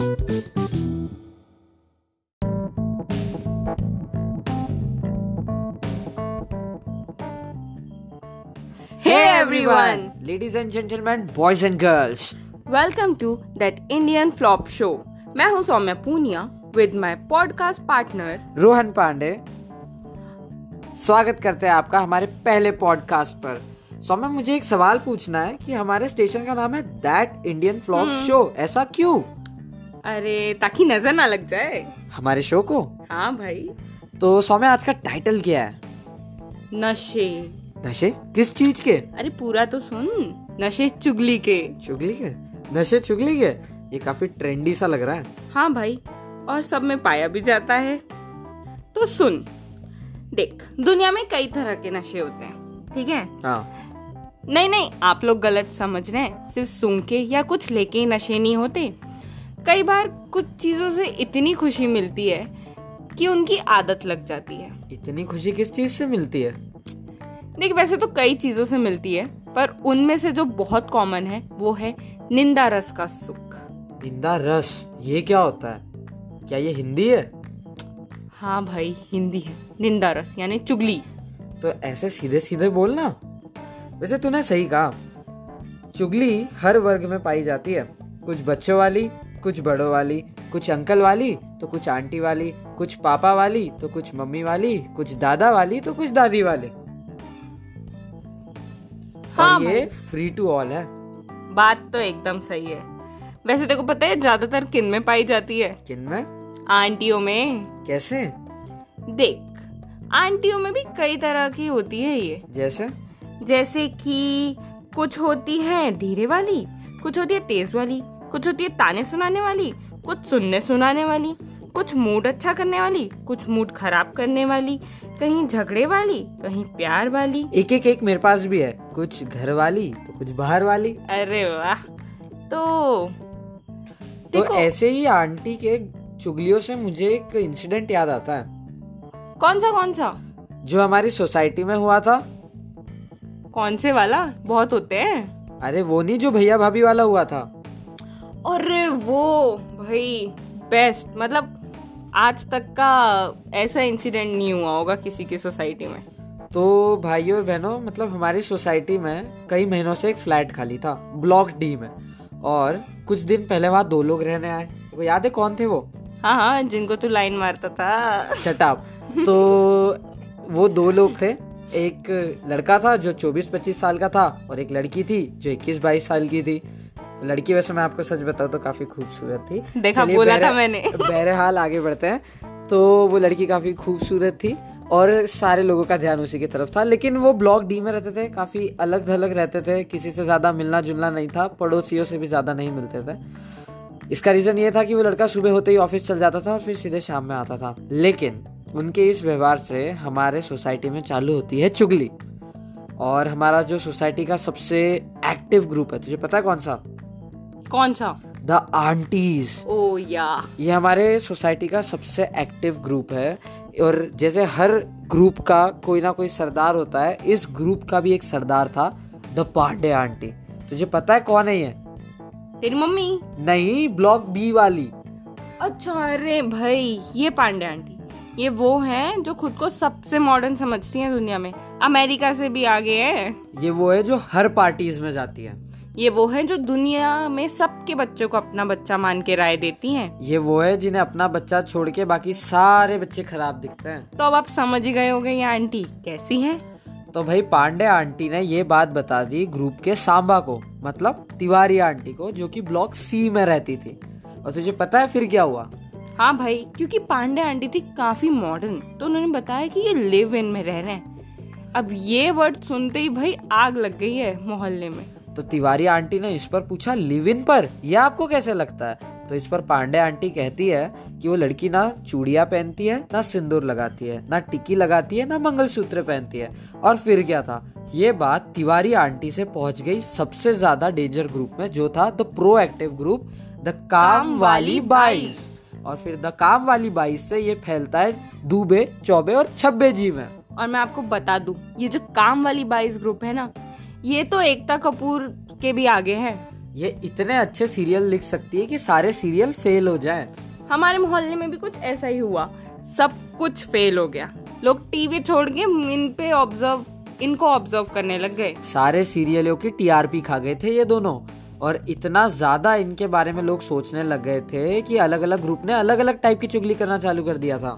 Hey everyone! Ladies and gentlemen, boys and girls. Welcome to that Indian Flop Show. मैं हूँ Saumya Poonia with my podcast partner Rohan Pandey स्वागत करते हैं आपका हमारे पहले पॉडकास्ट पर सौम्या मुझे एक सवाल पूछना है कि हमारे स्टेशन का नाम है दैट इंडियन फ्लॉप शो ऐसा क्यों अरे ताकि नज़र ना लग जाए। हमारे शो को? हाँ भाई। तो सौम्या आज का टाइटल क्या है? नशे। नशे? किस चीज़ के? अरे पूरा तो सुन। नशे चुगली के। चुगली के? नशे चुगली के? ये काफ़ी ट्रेंडी सा लग रहा है। हाँ भाई और सब में पाया भी जाता है। तो सुन देख दुनिया में कई तरह के नशे होते हैं ठीक है? हाँ। नहीं नहीं आप लोग गलत समझ रहे हैं। सिर्फ़ सुन के या कुछ लेके नशे नहीं होते। कई बार कुछ चीज़ों से इतनी खुशी मिलती है कि उनकी आदत लग जाती है। इतनी खुशी किस चीज़ से मिलती है? देख वैसे तो कई चीज़ों से मिलती है पर उनमें से जो बहुत कॉमन है वो है निंदा रस का सुख। निंदा रस ये क्या होता है? क्या ये हिंदी है? हाँ भाई हिंदी है। निंदा रस यानी चुगली। तो ऐसे सीधे सीधे बोलना वैसे तूने सही कहा। चुगली हर वर्ग में पाई जाती है। कुछ बच्चों वाली कुछ बड़ों वाली कुछ अंकल वाली तो कुछ आंटी वाली कुछ पापा वाली तो कुछ मम्मी वाली कुछ दादा वाली तो कुछ दादी वाली। हाँ और ये फ्री टू ऑल है। बात तो एकदम सही है। वैसे तेको पता है ज़्यादातर किन में पाई जाती है? किन में? आंटियों में। कैसे? देख आंटियों में भी कई तरह की होती है ये। जैसे? जैसे कि कुछ होती है धीरे वाली कुछ होती है तेज वाली कुछ होती है ताने सुनाने वाली कुछ सुनने सुनाने वाली कुछ मूड अच्छा करने वाली कुछ मूड खराब करने वाली कहीं झगड़े वाली कहीं प्यार वाली। एक एक एक मेरे पास भी है। कुछ घर वाली तो कुछ बाहर वाली। अरे वाह तो तो ऐसे ही आंटी के चुगलियों से मुझे एक इंसिडेंट याद आता है। कौन सा कौन सा? जो हमारी सोसाइटी में हुआ था। कौन से वाला? बहुत होते हैं। अरे वो नहीं जो भैया भाभी वाला हुआ था। अरे वो भाई बेस्ट मतलब आज तक का ऐसा इंसिडेंट नहीं हुआ होगा किसी की सोसाइटी में। तो भाइयों और बहनों मतलब हमारी सोसाइटी में कई महीनों से एक फ्लैट खाली था ब्लॉक डी में। और कुछ दिन पहले वहाँ दो लोग रहने आए। तो याद है कौन थे वो? हाँ हाँ जिनको तू लाइन मारता था। शटाप तो वो दो लोग थे। एक लड़का था जो 24-25 साल का था और एक लड़की थी जो 21-22 साल की थी। लड़की वैसे मैं आपको सच बताऊँ तो काफ़ी खूबसूरत थी। देखा, बोला था बहरे- मैंने। बहरहाल आगे बढ़ते हैं। तो वो लड़की काफ़ी खूबसूरत थी और सारे लोगों का ध्यान उसी की तरफ़ था। लेकिन वो ब्लॉक डी में रहते थे काफ़ी अलग थलग रहते थे। किसी से ज़्यादा मिलना जुलना नहीं था पड़ोसियों से भी ज़्यादा नहीं मिलते थे। इसका रीजन ये था कि वो लड़का सुबह होते ही ऑफ़िस चल जाता था और फिर सीधे शाम में आता था। लेकिन उनके इस व्यवहार से हमारे सोसाइटी में चालू होती है चुगली। और हमारा जो सोसाइटी का सबसे एक्टिव ग्रुप है तुझे पता है कौन सा? कौन सा? द आंटीज ओ या। ये हमारे सोसाइटी का सबसे एक्टिव ग्रुप है। और जैसे हर ग्रुप का कोई ना कोई सरदार होता है इस ग्रुप का भी एक सरदार था द पांडे आंटी तुझे पता है कौन है ये? तेरी मम्मी? नहीं ब्लॉक बी वाली। अच्छा अरे भाई ये पांडे आंटी ये वो हैं जो खुद को सबसे मॉडर्न समझती हैं दुनिया में। अमेरिका से भी आगे हैं। ये वो है जो हर पार्टीज़ में जाती है। ये वो है जो दुनिया में सबके बच्चों को अपना बच्चा मान के राय देती हैं। ये वो है जिन्हें अपना बच्चा छोड़ के बाकी सारे बच्चे खराब दिखते हैं। तो अब आप समझ ही गए होंगे ये आंटी कैसी हैं। तो भाई पांडे आंटी ने ये बात बता दी ग्रुप के सांबा को मतलब तिवारी आंटी को जो कि ब्लॉक सी में रहती थी। और तुझे पता है फिर क्या हुआ? हाँ भाई क्योंकि पांडे आंटी थी काफ़ी मॉडर्न तो उन्होंने बताया कि ये लिव इन में रह रहे हैं। अब ये वर्ड सुनते ही भाई आग लग गई है मोहल्ले में। तो तिवारी आंटी ने इस पर पूछा लिव इन पर? यह आपको कैसे लगता है? तो इस पर पांडे आंटी कहती है कि वो लड़की ना चूड़िया पहनती है ना सिंदूर लगाती है ना टिकी लगाती है ना मंगलसूत्र पहनती है। और फिर क्या था? ये बात तिवारी आंटी से पहुँच गई सबसे ज़्यादा डेंजर ग्रुप में जो था the proactive group the काम वाली बाईस और फिर द काम वाली बाईस से ये फैलता है दूबे चौबे और छब्बे जी में। और मैं आपको बता दूँ ये जो काम वाली बाईस ग्रुप है ना ये तो एकता कपूर के भी आगे है। ये इतने अच्छे सीरियल लिख सकती है कि सारे सीरियल फेल हो जाएँ। हमारे मोहल्ले में भी कुछ ऐसा ही हुआ। सब कुछ फेल हो गया। लोग टीवी छोड़ के इन पे ऑब्ज़र्व इनको ऑब्ज़र्व करने लग गए। सारे सीरियलों की टीआरपी खा गए थे ये दोनों। और इतना ज़्यादा इनके बारे में लोग सोचने लग गए थे कि अलग अलग ग्रुप ने अलग अलग टाइप की चुगली करना चालू कर दिया था।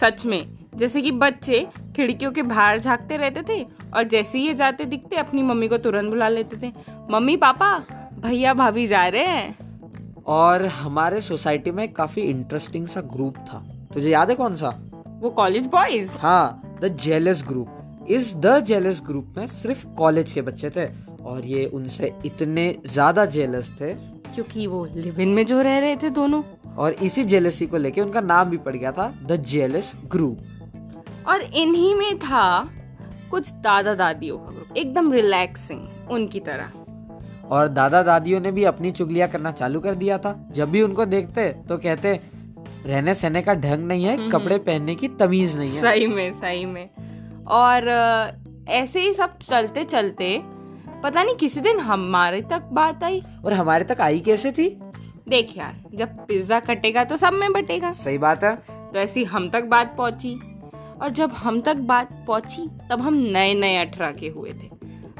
सच में जैसे कि बच्चे खिड़कियों के बाहर झांकते रहते थे और जैसे ही ये जाते दिखते अपनी मम्मी को तुरंत बुला लेते थे। मम्मी पापा भैया भाभी जा रहे हैं। और हमारे सोसाइटी में काफ़ी इंटरेस्टिंग सा ग्रुप था। तुझे याद है कौन सा? वो कॉलेज बॉयज़ हाँ द जेलस ग्रुप इस द जेलस ग्रुप में सिर्फ़ कॉलेज के बच्चे थे और ये उनसे इतने ज़्यादा जेलस थे। क्योंकि वो लिव इन में जो रह रहे थे दोनों। और इसी जेलसी को लेके उनका नाम भी पड़ गया था द जेलस ग्रुप और इन्हीं में था कुछ दादा दादियों का ग्रुप एकदम रिलैक्सिंग उनकी तरह। और दादा दादियों ने भी अपनी चुगलियाँ करना चालू कर दिया था। जब भी उनको देखते तो कहते रहने सहने का ढंग नहीं है कपड़े पहनने की तमीज नहीं है। सही में सही में। और ऐसे ही सब चलते चलते पता नहीं किसी दिन हमारे तक बात आई। और हमारे तक आई कैसे थी? देख यार जब पिज्जा कटेगा तो सब में बटेगा। सही बात है। तो ऐसी हम तक बात पहुँची। और जब हम तक बात पहुँची तब हम नए नए अठारह के हुए थे।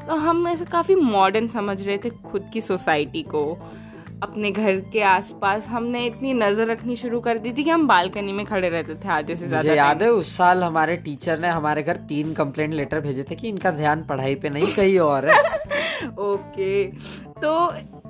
तो हम ऐसे काफ़ी मॉडर्न समझ रहे थे खुद की सोसाइटी को। अपने घर के आसपास हमने इतनी नज़र रखनी शुरू कर दी थी कि हम बालकनी में खड़े रहते थे आधे से ज़्यादा याद है उस साल हमारे टीचर ने हमारे घर तीन कंप्लेंट लेटर भेजे थे कि इनका ध्यान पढ़ाई पे नहीं कहीं और है। ओके तो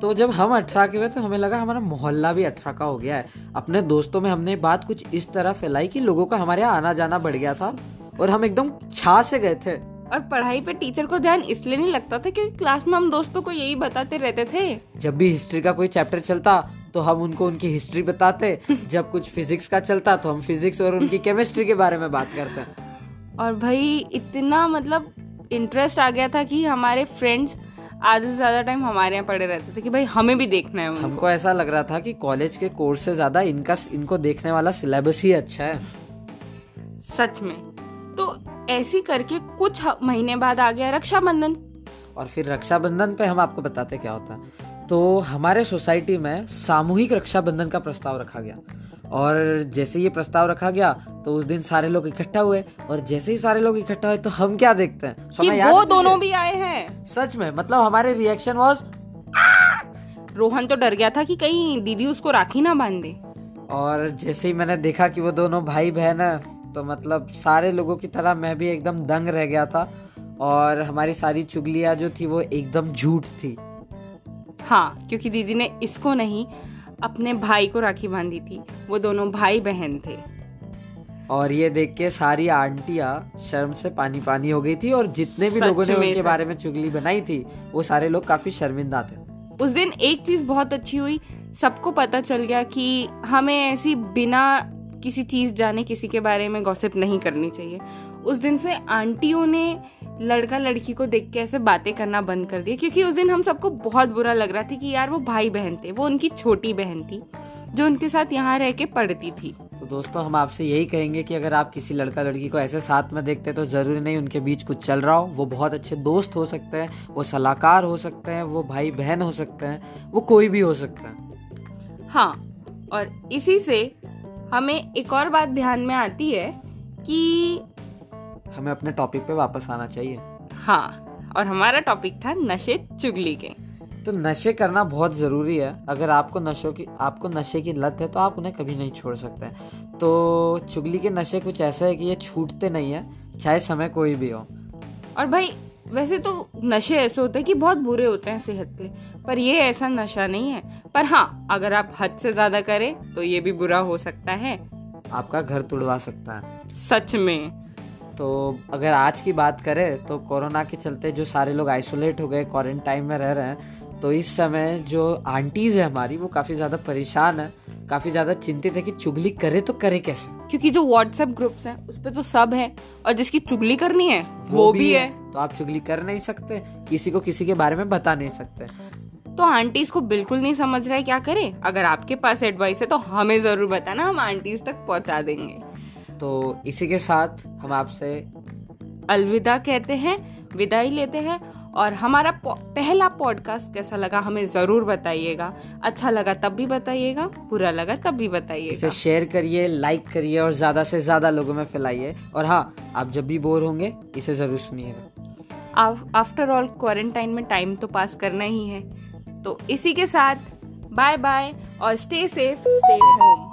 तो जब हम अठारह के हुए तो हमें लगा हमारा मोहल्ला भी अठारह का हो गया है। अपने दोस्तों में हमने बात कुछ इस तरह फैलाई कि लोगों का हमारे यहाँ आना जाना बढ़ गया था और हम एकदम छा से गए थे। और पढ़ाई पे टीचर को ध्यान इसलिए नहीं लगता था क्योंकि क्लास में हम दोस्तों को यही बताते रहते थे। जब भी हिस्ट्री का कोई चैप्टर चलता तो हम उनको उनकी हिस्ट्री बताते। जब कुछ फिजिक्स का चलता तो हम फिजिक्स और उनकी केमिस्ट्री के बारे में बात करते। और भाई इतना मतलब इंटरेस्ट आ गया था कि हमारे फ्रेंड्स आधे से ज़्यादा टाइम हमारे यहाँ पड़े रहते थे कि भाई हमें भी देखना है उनको। हमको ऐसा लग रहा था कि कॉलेज के कोर्स से ज़्यादा इनका इनको देखने वाला सिलेबस ही अच्छा है। सच में। तो ऐसी करके कुछ महीने बाद आ गया रक्षाबंधन। और फिर रक्षाबंधन पे हम आपको बताते क्या होता। है तो हमारे सोसाइटी में सामूहिक रक्षाबंधन का प्रस्ताव रखा गया। और जैसे ये प्रस्ताव रखा गया तो उस दिन सारे लोग इकट्ठा हुए और जैसे ही सारे लोग इकट्ठा हुए तो हम क्या देखते हैं? कि वो दोनों भी आए हैं। सच में मतलब हमारे रिएक्शन वॉज़ रोहन तो डर गया था कि कहीं दीदी उसको राखी ना बाँध। दे और जैसे ही मैंने देखा कि वो दोनों भाई बहन है तो मतलब सारे लोगों की तरह मैं भी एकदम दंग रह गया था और हमारी सारी चुगलियाँ जो थी वो एकदम झूठ थी। हाँ क्योंकि दीदी ने इसको नहीं अपने भाई को राखी बांधी थी। वो दोनों भाई बहन थे। और ये देख के सारी आंटियाँ शर्म से पानी पानी हो गई थी और जितने भी लोगों ने उनके बारे में चुगली बनाई थी वो सारे लोग काफ़ी शर्मिंदा थे। उस दिन एक चीज़ बहुत अच्छी हुई सबको पता चल गया कि हमें ऐसी बिना किसी चीज़ जाने किसी के बारे में गॉसिप नहीं करनी चाहिए। उस दिन से आंटियों ने लड़का लड़की को देख के ऐसे बातें करना बंद कर दिया क्योंकि उस दिन हम सबको बहुत बुरा लग रहा था कि यार वो भाई बहन थे वो उनकी छोटी बहन थी जो उनके साथ यहाँ रह के पढ़ती थी। तो दोस्तों हम आपसे यही कहेंगे कि अगर आप किसी लड़का लड़की को ऐसे साथ में देखते हैं तो ज़रूरी नहीं उनके बीच कुछ चल रहा हो। वो बहुत अच्छे दोस्त हो सकते हैं वो सलाहकार हो सकते हैं वो भाई बहन हो सकते हैं वो कोई भी हो सकता है। हाँ और इसी से हमें एक और बात ध्यान में आती है कि हमें अपने टॉपिक पे वापस आना चाहिए। हाँ और हमारा टॉपिक था नशे चुगली के। तो नशे करना बहुत ज़रूरी है। अगर आपको नशों की आपको नशे की लत है तो आप उन्हें कभी नहीं छोड़ सकते। तो चुगली के नशे कुछ ऐसा है कि ये छूटते नहीं है चाहे समय कोई भी हो। और भाई वैसे तो नशे ऐसे होते हैं कि बहुत बुरे होते हैं सेहत के पर ये ऐसा नशा नहीं है। पर हाँ अगर आप हद से ज़्यादा करें तो ये भी बुरा हो सकता है। आपका घर तुड़वा सकता है। सच में। तो अगर आज की बात करें तो कोरोना के चलते जो सारे लोग आइसोलेट हो गए क्वारंटाइन में रह रहे हैं तो इस समय जो आंटीज है हमारी वो काफ़ी ज़्यादा परेशान है काफ़ी ज़्यादा चिंतित है कि चुगली करे तो करे कैसे? क्योंकि जो व्हाट्सएप ग्रुप्स हैं उस पे तो सब है और जिसकी चुगली करनी है वो, वो भी है। तो आप चुगली कर नहीं सकते किसी को किसी के बारे में बता नहीं सकते। तो आंटीज को बिल्कुल नहीं समझ रहा है क्या करें? अगर आपके पास एडवाइस है तो हमें ज़रूर बताना हम आंटीज तक पहुँचा देंगे। तो इसी के साथ हम आपसे अलविदा कहते हैं विदाई लेते हैं और हमारा पहला पॉडकास्ट कैसा लगा हमें ज़रूर बताइएगा। अच्छा लगा तब भी बताइएगा बुरा लगा तब भी बताइएगा। इसे शेयर करिए लाइक करिए और ज़्यादा से ज़्यादा लोगों में फैलाइए। और हाँ आप जब भी बोर होंगे इसे ज़रूर सुनिएगा। आफ्टर ऑल क्वारंटाइन में टाइम तो पास करना ही है। तो इसी के साथ बाय बाय और स्टे सेफ़ स्टे होम